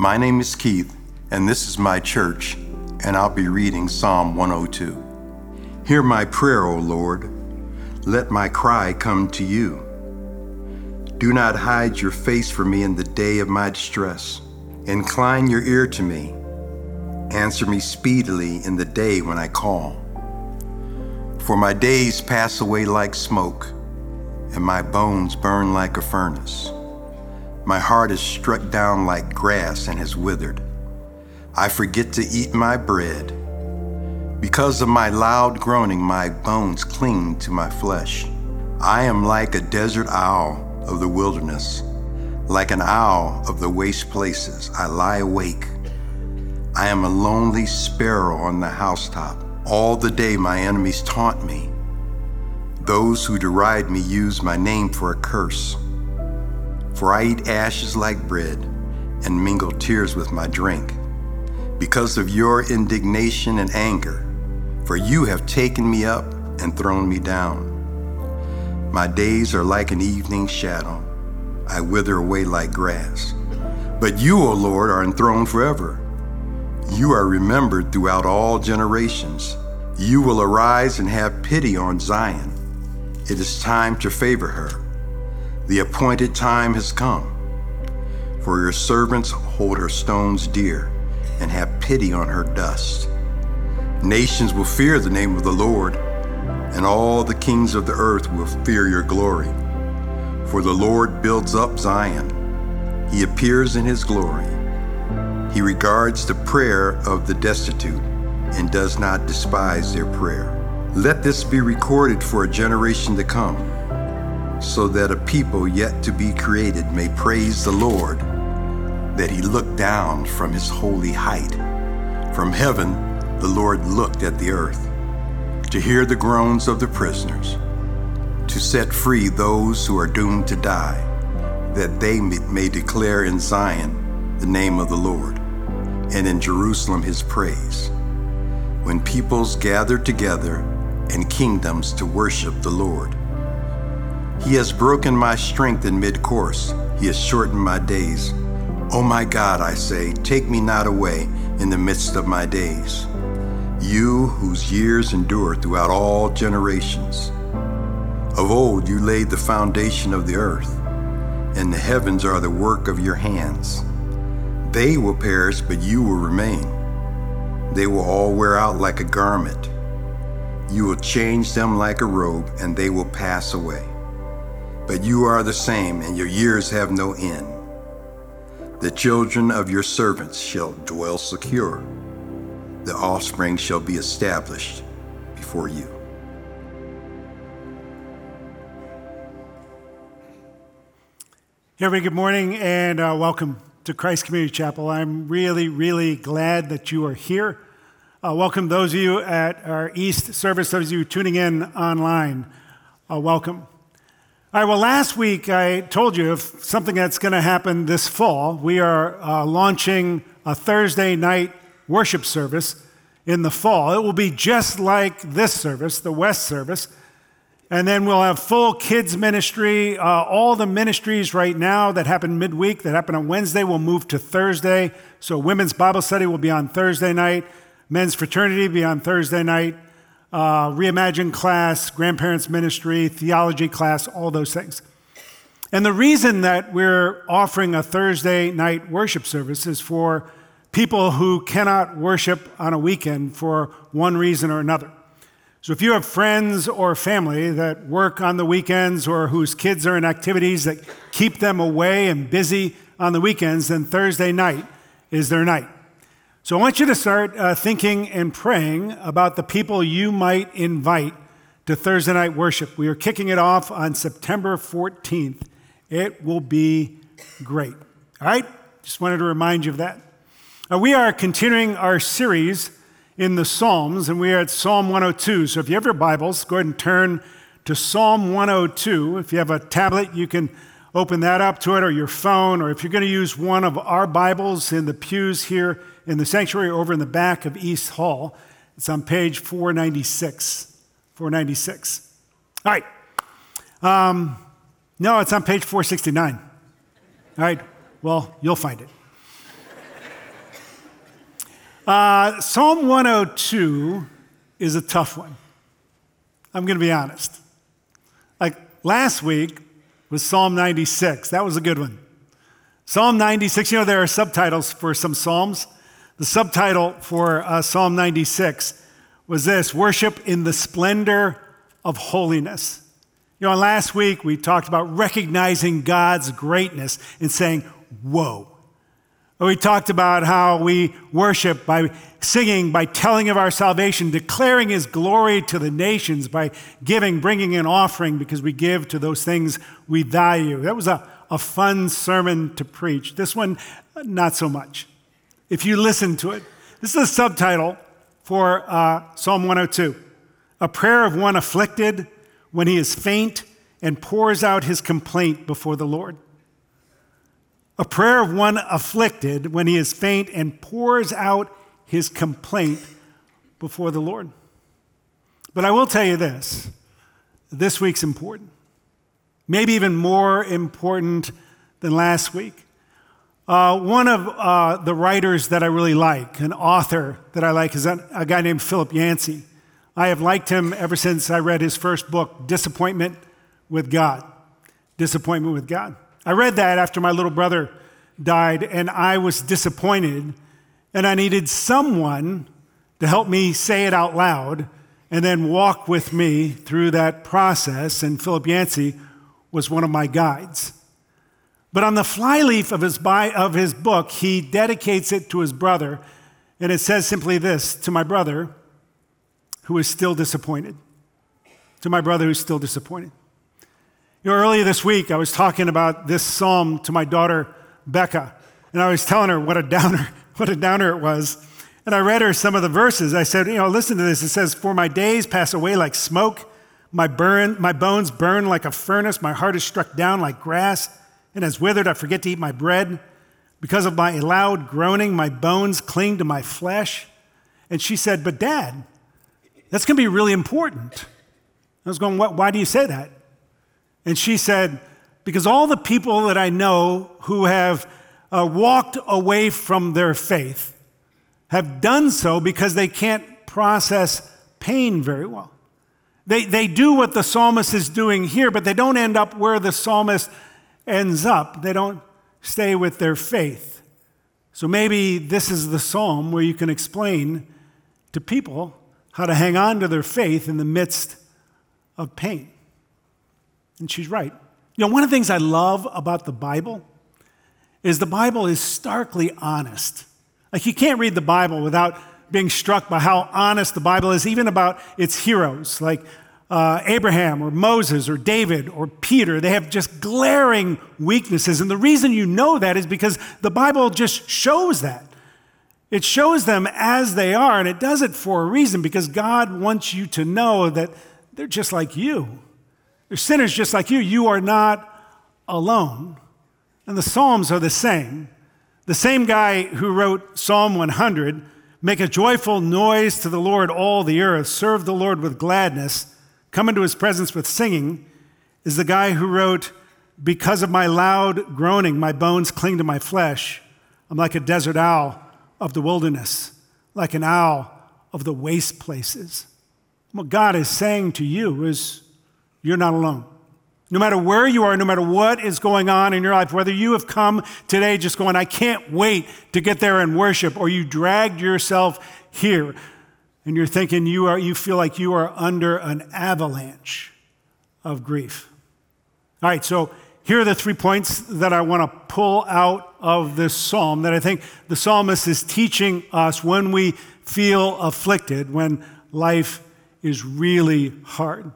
My name is Keith, and this is my church, and I'll be reading Psalm 102. Hear my prayer, O Lord. Let my cry come to you. Do not hide your face from me in the day of my distress. Incline your ear to me. Answer me speedily in the day when I call. For my days pass away like smoke, and my bones burn like a furnace. My heart is struck down like grass and has withered. I forget to eat my bread. Because of my loud groaning, my bones cling to my flesh. I am like a desert owl of the wilderness, like an owl of the waste places. I lie awake. I am a lonely sparrow on the housetop. All the day my enemies taunt me. Those who deride me use my name for a curse. For I eat ashes like bread and mingle tears with my drink. Because of your indignation and anger, for you have taken me up and thrown me down. My days are like an evening shadow. I wither away like grass. But you, O Lord, are enthroned forever. You are remembered throughout all generations. You will arise and have pity on Zion. It is time to favor her. The appointed time has come. For your servants hold her stones dear and have pity on her dust. Nations will fear the name of the Lord, and all the kings of the earth will fear your glory. For the Lord builds up Zion, he appears in his glory. He regards the prayer of the destitute and does not despise their prayer. Let this be recorded for a generation to come, so that a people yet to be created may praise the Lord, that he looked down from his holy height. From heaven, the Lord looked at the earth to hear the groans of the prisoners, to set free those who are doomed to die, that they may declare in Zion the name of the Lord, and in Jerusalem his praise. When peoples gather together and kingdoms to worship the Lord. He has broken my strength in mid course, he has shortened my days. O oh my God, I say, take me not away in the midst of my days you whose years endure throughout all generations. Of old you laid the foundation of the earth, and the heavens are the work of your hands. They will perish, but you will remain. They will all wear out like a garment. You will change them like a robe, and they will pass away. But you are the same, and your years have no end. The children of your servants shall dwell secure the offspring shall be established before you. Everybody, good morning and uh, welcome to Christ Community Chapel. I'm really, really glad that you are here. Uh, welcome those of you at our East service, those of you tuning in online. Uh, welcome. All right, well, last week I told you of something that's going to happen this fall. We are uh, launching a Thursday night worship service in the fall. It will be just like this service, the West service. And then we'll have full kids ministry. Uh, all the ministries right now that happen midweek, that happen on Wednesday, will move to Thursday. So women's Bible study will be on Thursday night. Men's fraternity will be on Thursday night. Uh, reimagine class, grandparents ministry, theology class, all those things. And the reason that we're offering a Thursday night worship service is for people who cannot worship on a weekend for one reason or another. So, if you have friends or family that work on the weekends or whose kids are in activities that keep them away and busy on the weekends, then Thursday night is their night. So, I want you to start uh, thinking and praying about the people you might invite to Thursday night worship. We are kicking it off on September 14th. It will be great. All right? Just wanted to remind you of that. Now, we are continuing our series in the Psalms, and we are at Psalm 102. So if you have your Bibles, go ahead and turn to Psalm 102. If you have a tablet, you can open that up to it, or your phone, or if you're going to use one of our Bibles in the pews here in the sanctuary over in the back of East Hall, it's on page 496. 496. All right. Um, no, it's on page 469. All right. Well, you'll find it. Uh, Psalm 102 is a tough one. I'm going to be honest. Like last week was Psalm 96. That was a good one. Psalm 96, you know, there are subtitles for some Psalms. The subtitle for uh, Psalm 96 was this Worship in the Splendor of Holiness. You know, last week we talked about recognizing God's greatness and saying, Whoa. We talked about how we worship by singing, by telling of our salvation, declaring His glory to the nations, by giving, bringing an offering because we give to those things we value. That was a, a fun sermon to preach. This one, not so much. If you listen to it, this is a subtitle for uh, Psalm 102 A prayer of one afflicted when he is faint and pours out his complaint before the Lord a prayer of one afflicted when he is faint and pours out his complaint before the Lord. But I will tell you this this week's important, maybe even more important than last week. Uh, one of uh, the writers that I really like, an author that I like, is a, a guy named Philip Yancey. I have liked him ever since I read his first book, Disappointment with God. Disappointment with God. I read that after my little brother died, and I was disappointed, and I needed someone to help me say it out loud and then walk with me through that process. And Philip Yancey was one of my guides. But on the flyleaf of his, of his book, he dedicates it to his brother, and it says simply this to my brother who is still disappointed. To my brother who's still disappointed. You know, earlier this week, I was talking about this psalm to my daughter, Becca, and I was telling her what a downer, what a downer it was. And I read her some of the verses. I said, you know, listen to this. It says, For my days pass away like smoke, my, burn, my bones burn like a furnace, my heart is struck down like grass, and as withered, I forget to eat my bread. Because of my loud groaning, my bones cling to my flesh. And she said, But dad, that's going to be really important. I was going, Why do you say that? And she said, Because all the people that I know who have uh, walked away from their faith have done so because they can't process pain very well. They, they do what the psalmist is doing here, but they don't end up where the psalmist ends up. They don't stay with their faith. So maybe this is the psalm where you can explain to people how to hang on to their faith in the midst of pain. And she's right. You know, one of the things I love about the Bible is the Bible is starkly honest. Like, you can't read the Bible without being struck by how honest the Bible is, even about its heroes, like uh, Abraham or Moses or David or Peter. They have just glaring weaknesses. And the reason you know that is because the Bible just shows that. It shows them as they are, and it does it for a reason because God wants you to know that they're just like you. They're sinners just like you. You are not alone. And the Psalms are the same. The same guy who wrote Psalm 100 Make a joyful noise to the Lord, all the earth. Serve the Lord with gladness. Come into his presence with singing. Is the guy who wrote, Because of my loud groaning, my bones cling to my flesh. I'm like a desert owl of the wilderness, like an owl of the waste places. What God is saying to you is, you're not alone. No matter where you are, no matter what is going on in your life, whether you have come today just going, I can't wait to get there and worship, or you dragged yourself here and you're thinking you, are, you feel like you are under an avalanche of grief. All right, so here are the three points that I want to pull out of this psalm that I think the psalmist is teaching us when we feel afflicted, when life is really hard.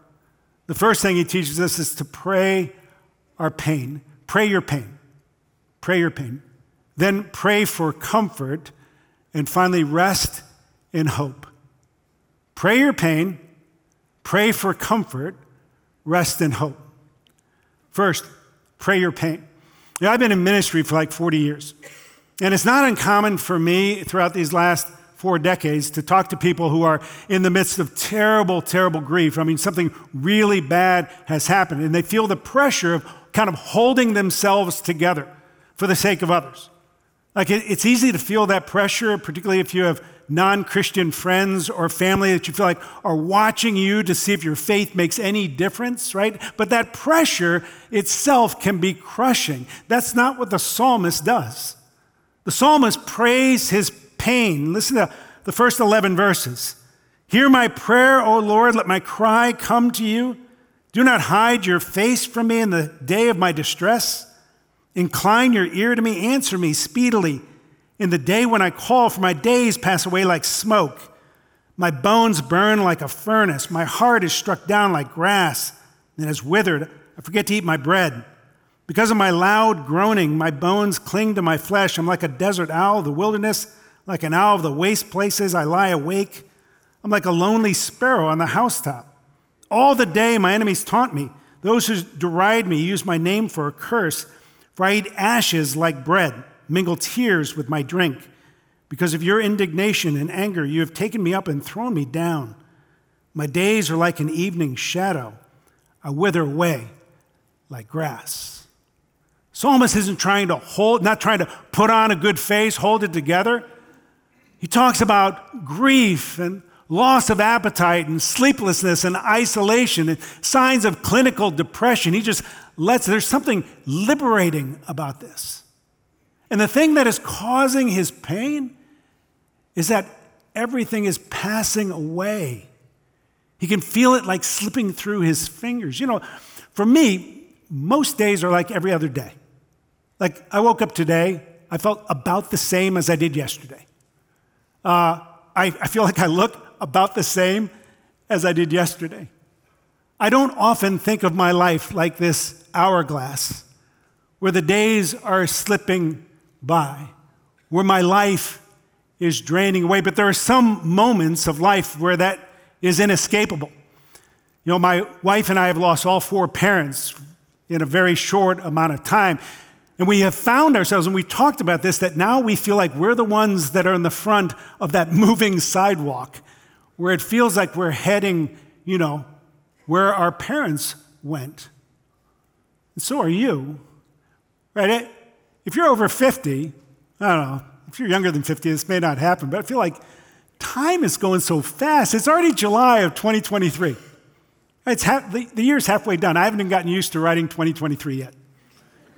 The first thing he teaches us is to pray our pain. Pray your pain. Pray your pain. Then pray for comfort. And finally, rest in hope. Pray your pain. Pray for comfort. Rest in hope. First, pray your pain. Know, I've been in ministry for like 40 years. And it's not uncommon for me throughout these last four decades to talk to people who are in the midst of terrible, terrible grief. I mean, something really bad has happened, and they feel the pressure of kind of holding themselves together for the sake of others. Like it's easy to feel that pressure, particularly if you have non Christian friends or family that you feel like are watching you to see if your faith makes any difference, right? But that pressure itself can be crushing. That's not what the psalmist does. The psalmist prays his pain. Listen to the first 11 verses. Hear my prayer, O Lord, let my cry come to you. Do not hide your face from me in the day of my distress. Incline your ear to me, answer me speedily. In the day when I call, for my days pass away like smoke. My bones burn like a furnace. My heart is struck down like grass and has withered. I forget to eat my bread. Because of my loud groaning, my bones cling to my flesh. I'm like a desert owl the wilderness, like an owl of the waste places. I lie awake. I'm like a lonely sparrow on the housetop. All the day, my enemies taunt me. Those who deride me use my name for a curse. For I eat ashes like bread, mingle tears with my drink. Because of your indignation and anger, you have taken me up and thrown me down. My days are like an evening shadow. I wither away like grass. Psalmist isn't trying to hold, not trying to put on a good face, hold it together. He talks about grief and loss of appetite and sleeplessness and isolation and signs of clinical depression. He just lets, there's something liberating about this. And the thing that is causing his pain is that everything is passing away. He can feel it like slipping through his fingers. You know, for me, most days are like every other day. Like I woke up today, I felt about the same as I did yesterday. Uh, I, I feel like I look about the same as I did yesterday. I don't often think of my life like this hourglass, where the days are slipping by, where my life is draining away. But there are some moments of life where that is inescapable. You know, my wife and I have lost all four parents in a very short amount of time. And we have found ourselves, and we talked about this, that now we feel like we're the ones that are in the front of that moving sidewalk where it feels like we're heading, you know, where our parents went. And so are you. Right? If you're over 50, I don't know, if you're younger than 50, this may not happen, but I feel like time is going so fast. It's already July of 2023. It's half, the, the year's halfway done. I haven't even gotten used to writing 2023 yet.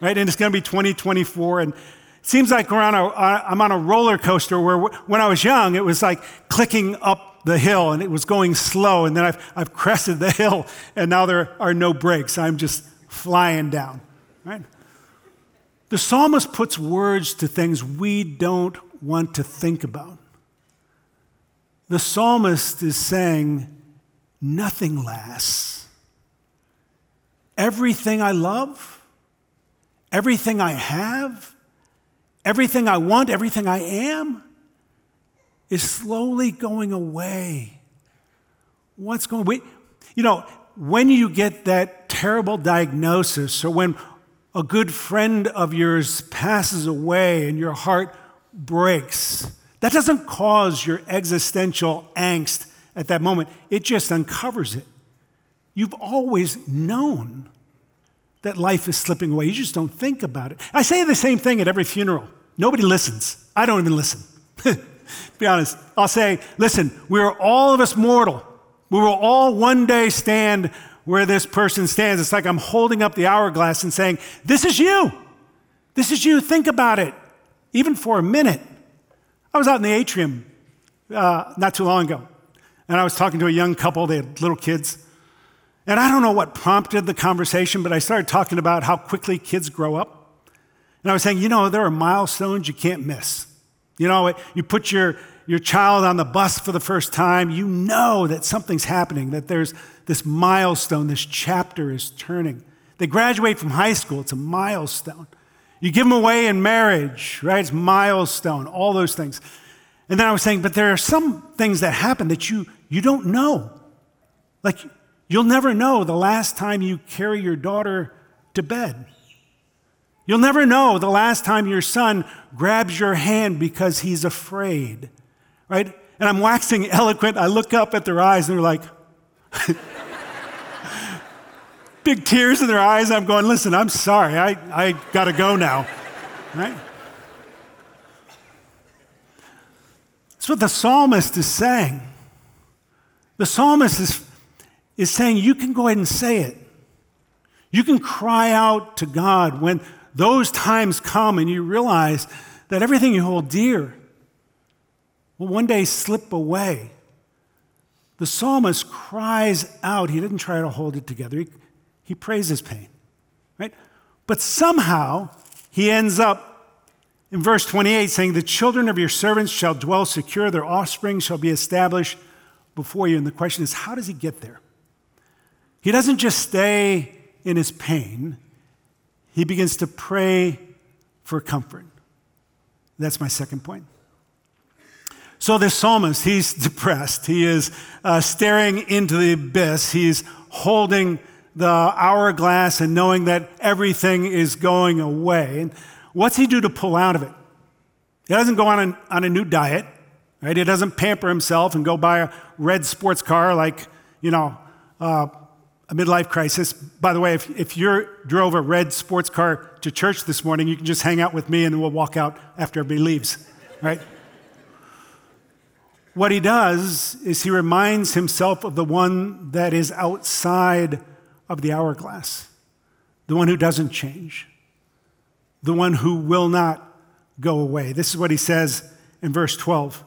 Right? And it's going to be 2024. And it seems like we're on a, uh, I'm on a roller coaster where when I was young, it was like clicking up the hill and it was going slow. And then I've, I've crested the hill and now there are no brakes. I'm just flying down, right? The psalmist puts words to things we don't want to think about. The psalmist is saying, Nothing lasts. Everything I love, everything I have, everything I want, everything I am, is slowly going away. What's going on? You know, when you get that terrible diagnosis, or when a good friend of yours passes away and your heart breaks, that doesn't cause your existential angst at that moment. It just uncovers it. You've always known that life is slipping away. You just don't think about it. I say the same thing at every funeral. Nobody listens. I don't even listen. be honest. I'll say, listen, we're all of us mortal. We will all one day stand where this person stands. It's like I'm holding up the hourglass and saying, This is you. This is you. Think about it, even for a minute. I was out in the atrium uh, not too long ago, and I was talking to a young couple. They had little kids. And I don't know what prompted the conversation, but I started talking about how quickly kids grow up. And I was saying, you know, there are milestones you can't miss. You know, you put your, your child on the bus for the first time, you know that something's happening, that there's this milestone, this chapter is turning. They graduate from high school, it's a milestone. You give them away in marriage, right? It's milestone, all those things. And then I was saying, but there are some things that happen that you, you don't know. Like, you'll never know the last time you carry your daughter to bed. You'll never know the last time your son grabs your hand because he's afraid, right? And I'm waxing eloquent. I look up at their eyes and they're like, big tears in their eyes. I'm going, listen, I'm sorry. I, I got to go now, right? That's what the psalmist is saying. The psalmist is, is saying, You can go ahead and say it. You can cry out to God when those times come and you realize that everything you hold dear will one day slip away. The psalmist cries out. He didn't try to hold it together, he, he prays his pain, right? But somehow he ends up in verse 28 saying, The children of your servants shall dwell secure, their offspring shall be established before you. And the question is, how does he get there? He doesn't just stay in his pain, he begins to pray for comfort. That's my second point. So, this psalmist, he's depressed. He is uh, staring into the abyss. He's holding the hourglass and knowing that everything is going away. And what's he do to pull out of it? He doesn't go on, on a new diet, right? He doesn't pamper himself and go buy a red sports car like, you know, uh, a midlife crisis. By the way, if, if you drove a red sports car to church this morning, you can just hang out with me and we'll walk out after everybody leaves, right? what he does is he reminds himself of the one that is outside of the hourglass, the one who doesn't change, the one who will not go away. This is what he says in verse 12.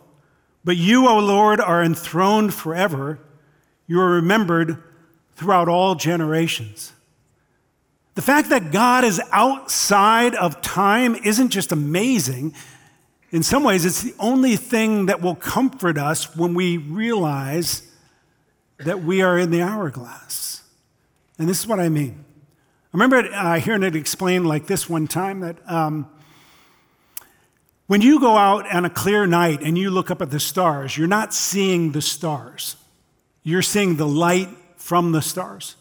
But you, O Lord, are enthroned forever. You are remembered throughout all generations. The fact that God is outside of time isn't just amazing. In some ways, it's the only thing that will comfort us when we realize that we are in the hourglass. And this is what I mean. I remember uh, hearing it explained like this one time that um, when you go out on a clear night and you look up at the stars, you're not seeing the stars, you're seeing the light from the stars.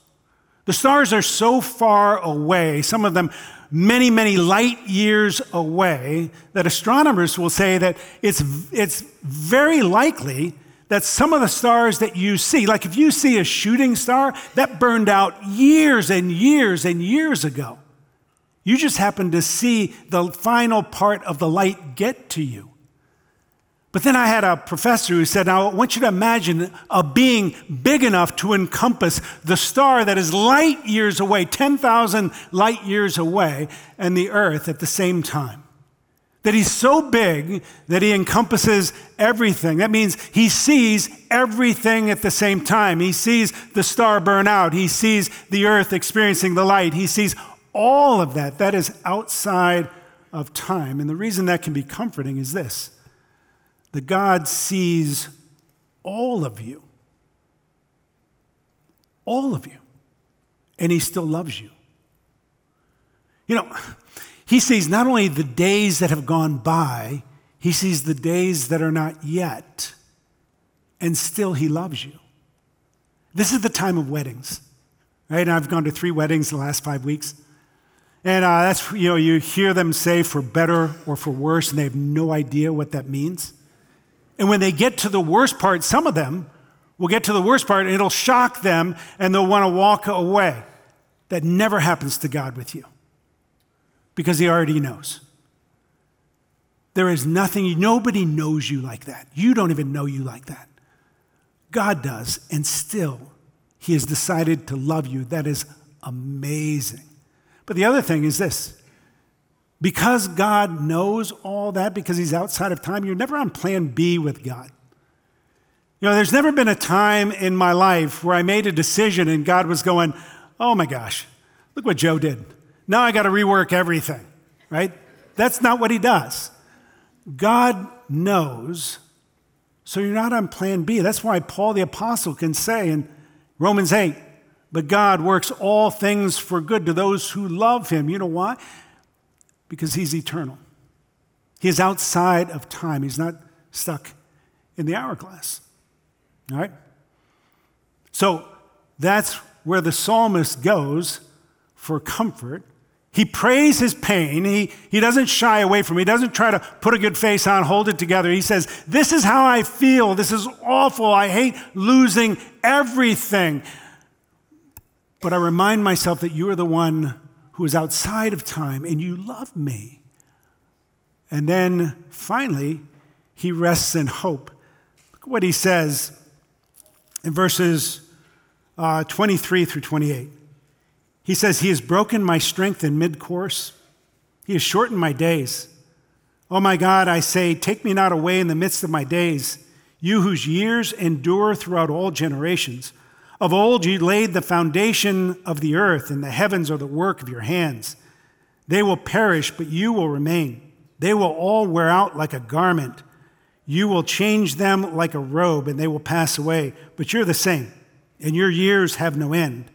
The stars are so far away, some of them many, many light years away, that astronomers will say that it's, it's very likely that some of the stars that you see, like if you see a shooting star, that burned out years and years and years ago. You just happen to see the final part of the light get to you. But then I had a professor who said, Now I want you to imagine a being big enough to encompass the star that is light years away, 10,000 light years away, and the earth at the same time. That he's so big that he encompasses everything. That means he sees everything at the same time. He sees the star burn out, he sees the earth experiencing the light, he sees all of that. That is outside of time. And the reason that can be comforting is this that God sees all of you. All of you. And He still loves you. You know, He sees not only the days that have gone by, He sees the days that are not yet. And still He loves you. This is the time of weddings, right? And I've gone to three weddings in the last five weeks. And uh, that's, you know, you hear them say for better or for worse, and they have no idea what that means. And when they get to the worst part, some of them will get to the worst part and it'll shock them and they'll want to walk away. That never happens to God with you because He already knows. There is nothing, nobody knows you like that. You don't even know you like that. God does, and still, He has decided to love you. That is amazing. But the other thing is this because God knows all that, because He's outside of time, you're never on plan B with God. You know, there's never been a time in my life where I made a decision and God was going, oh my gosh, look what Joe did. Now I got to rework everything, right? That's not what He does. God knows, so you're not on plan B. That's why Paul the Apostle can say in Romans 8, but God works all things for good to those who love Him. You know why? Because he's eternal. He is outside of time, he's not stuck in the hourglass. All right? So that's where the psalmist goes for comfort. He prays his pain. He, he doesn't shy away from it. He doesn't try to put a good face on, hold it together. He says, This is how I feel. This is awful. I hate losing everything. But I remind myself that you are the one who is outside of time, and you love me. And then finally, he rests in hope. Look at what he says in verses uh, 23 through 28. He says, He has broken my strength in mid course, He has shortened my days. Oh my God, I say, take me not away in the midst of my days, you whose years endure throughout all generations. Of old you laid the foundation of the earth, and the heavens are the work of your hands. They will perish, but you will remain. They will all wear out like a garment. You will change them like a robe, and they will pass away. But you're the same, and your years have no end.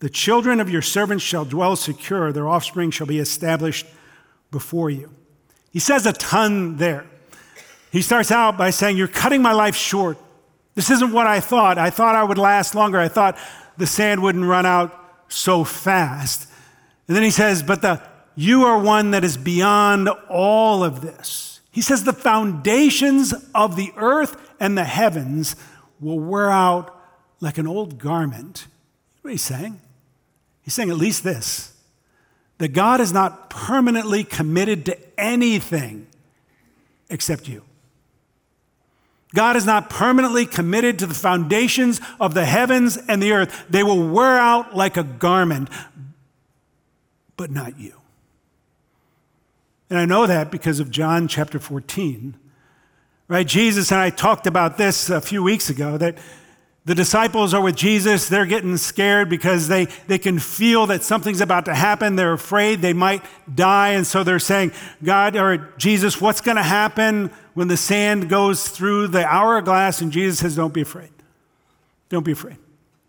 The children of your servants shall dwell secure, their offspring shall be established before you. He says a ton there. He starts out by saying, You're cutting my life short. This isn't what I thought. I thought I would last longer. I thought the sand wouldn't run out so fast. And then he says, But the, you are one that is beyond all of this. He says, The foundations of the earth and the heavens will wear out like an old garment. What he's saying? He's saying at least this that God is not permanently committed to anything except you. God is not permanently committed to the foundations of the heavens and the earth. They will wear out like a garment, but not you. And I know that because of John chapter 14. Right? Jesus and I talked about this a few weeks ago that the disciples are with Jesus. They're getting scared because they, they can feel that something's about to happen. They're afraid they might die. And so they're saying, God or Jesus, what's going to happen when the sand goes through the hourglass? And Jesus says, Don't be afraid. Don't be afraid.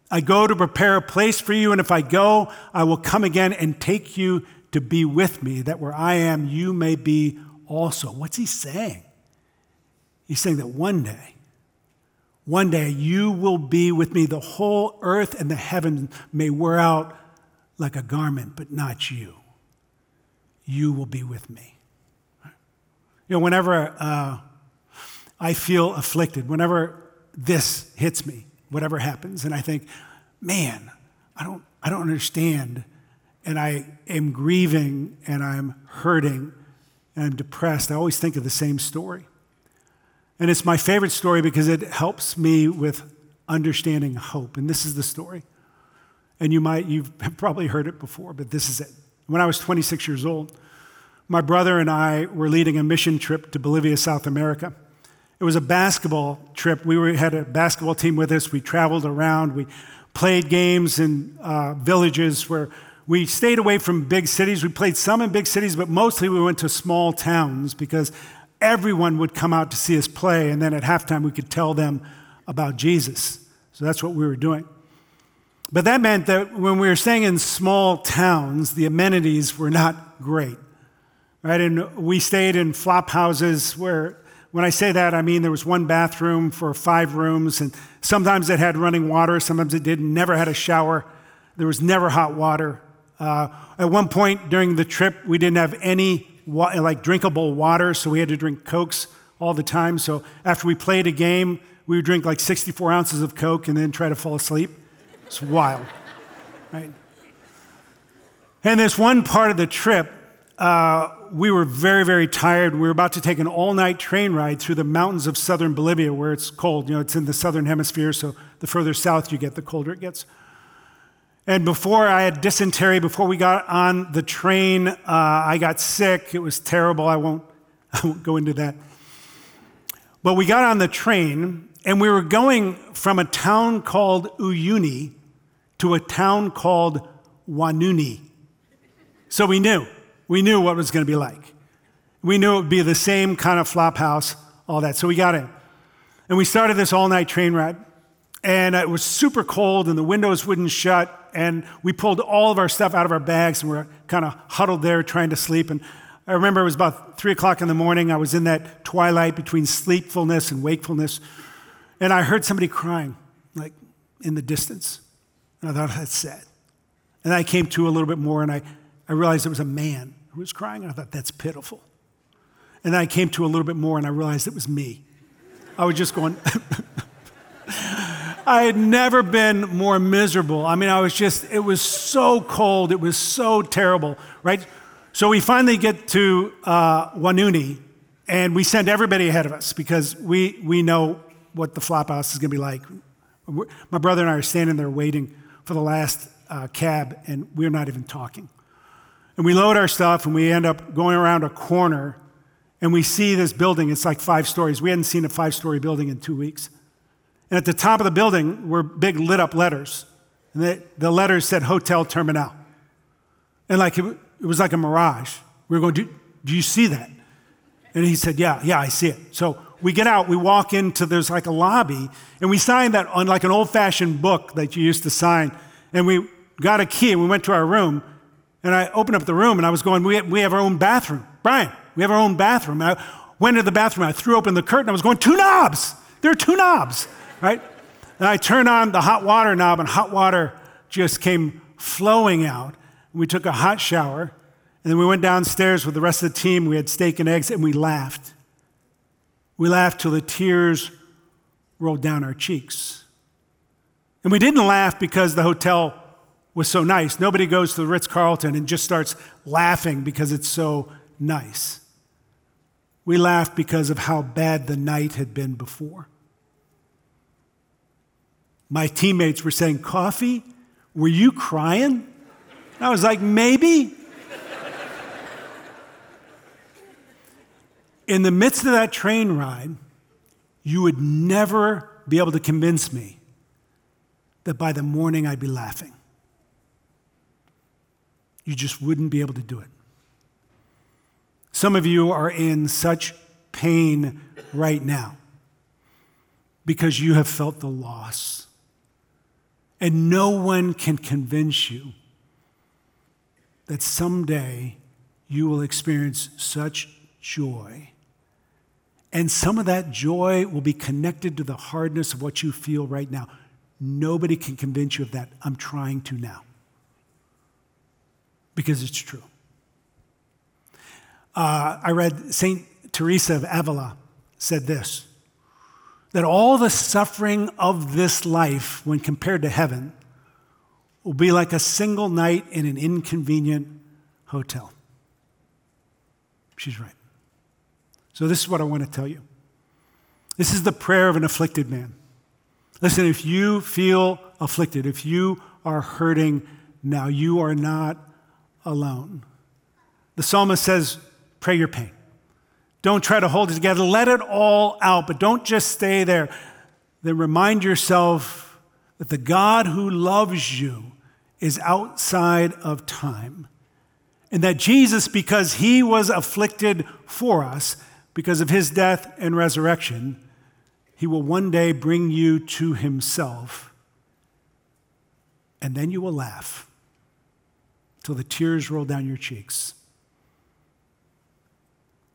I go to prepare a place for you. And if I go, I will come again and take you to be with me, that where I am, you may be also. What's he saying? He's saying that one day, one day you will be with me. The whole earth and the heavens may wear out like a garment, but not you. You will be with me. You know, whenever uh, I feel afflicted, whenever this hits me, whatever happens, and I think, man, I don't, I don't understand, and I am grieving and I'm hurting and I'm depressed, I always think of the same story. And it's my favorite story because it helps me with understanding hope. And this is the story. And you might, you've probably heard it before, but this is it. When I was 26 years old, my brother and I were leading a mission trip to Bolivia, South America. It was a basketball trip. We were, had a basketball team with us. We traveled around. We played games in uh, villages where we stayed away from big cities. We played some in big cities, but mostly we went to small towns because everyone would come out to see us play, and then at halftime we could tell them about Jesus. So that's what we were doing. But that meant that when we were staying in small towns, the amenities were not great. Right? And we stayed in flop houses where, when I say that, I mean there was one bathroom for five rooms, and sometimes it had running water, sometimes it didn't, never had a shower. There was never hot water. Uh, at one point during the trip, we didn't have any like drinkable water, so we had to drink Cokes all the time. So after we played a game, we would drink like 64 ounces of Coke and then try to fall asleep. It's wild, right? And this one part of the trip, uh, we were very, very tired. We were about to take an all night train ride through the mountains of southern Bolivia where it's cold. You know, it's in the southern hemisphere, so the further south you get, the colder it gets. And before I had dysentery, before we got on the train, uh, I got sick. It was terrible. I won't, I won't go into that. But we got on the train, and we were going from a town called Uyuni to a town called Huanuni. So we knew. We knew what it was going to be like. We knew it would be the same kind of flop house, all that. So we got in. And we started this all night train ride. And it was super cold, and the windows wouldn't shut and we pulled all of our stuff out of our bags and we're kind of huddled there trying to sleep. And I remember it was about three o'clock in the morning. I was in that twilight between sleepfulness and wakefulness. And I heard somebody crying, like in the distance. And I thought, that's sad. And I came to a little bit more and I, I realized it was a man who was crying. And I thought, that's pitiful. And then I came to a little bit more and I realized it was me. I was just going, I had never been more miserable. I mean, I was just, it was so cold. It was so terrible, right? So we finally get to uh, Huanuni, And we send everybody ahead of us because we, we know what the flop house is going to be like. We're, my brother and I are standing there waiting for the last uh, cab, and we're not even talking. And we load our stuff, and we end up going around a corner, and we see this building. It's like five stories. We hadn't seen a five story building in two weeks. And at the top of the building were big lit up letters. And the, the letters said Hotel Terminal. And like it, it was like a mirage. We were going, do, do you see that? And he said, Yeah, yeah, I see it. So we get out, we walk into, there's like a lobby, and we sign that on like an old fashioned book that you used to sign. And we got a key and we went to our room. And I opened up the room and I was going, We have, we have our own bathroom. Brian, we have our own bathroom. And I went into the bathroom, I threw open the curtain, I was going, Two knobs! There are two knobs, right? And I turned on the hot water knob, and hot water just came flowing out. We took a hot shower, and then we went downstairs with the rest of the team. We had steak and eggs, and we laughed. We laughed till the tears rolled down our cheeks. And we didn't laugh because the hotel was so nice. Nobody goes to the Ritz Carlton and just starts laughing because it's so nice. We laughed because of how bad the night had been before. My teammates were saying, Coffey, were you crying? I was like, Maybe. In the midst of that train ride, you would never be able to convince me that by the morning I'd be laughing. You just wouldn't be able to do it. Some of you are in such pain right now because you have felt the loss. And no one can convince you that someday you will experience such joy. And some of that joy will be connected to the hardness of what you feel right now. Nobody can convince you of that. I'm trying to now because it's true. Uh, I read St. Teresa of Avila said this that all the suffering of this life, when compared to heaven, will be like a single night in an inconvenient hotel. She's right. So, this is what I want to tell you. This is the prayer of an afflicted man. Listen, if you feel afflicted, if you are hurting now, you are not alone. The psalmist says, Pray your pain. Don't try to hold it together. Let it all out, but don't just stay there. Then remind yourself that the God who loves you is outside of time. And that Jesus, because he was afflicted for us, because of his death and resurrection, he will one day bring you to himself. And then you will laugh till the tears roll down your cheeks.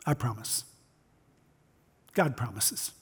I promise. God promises.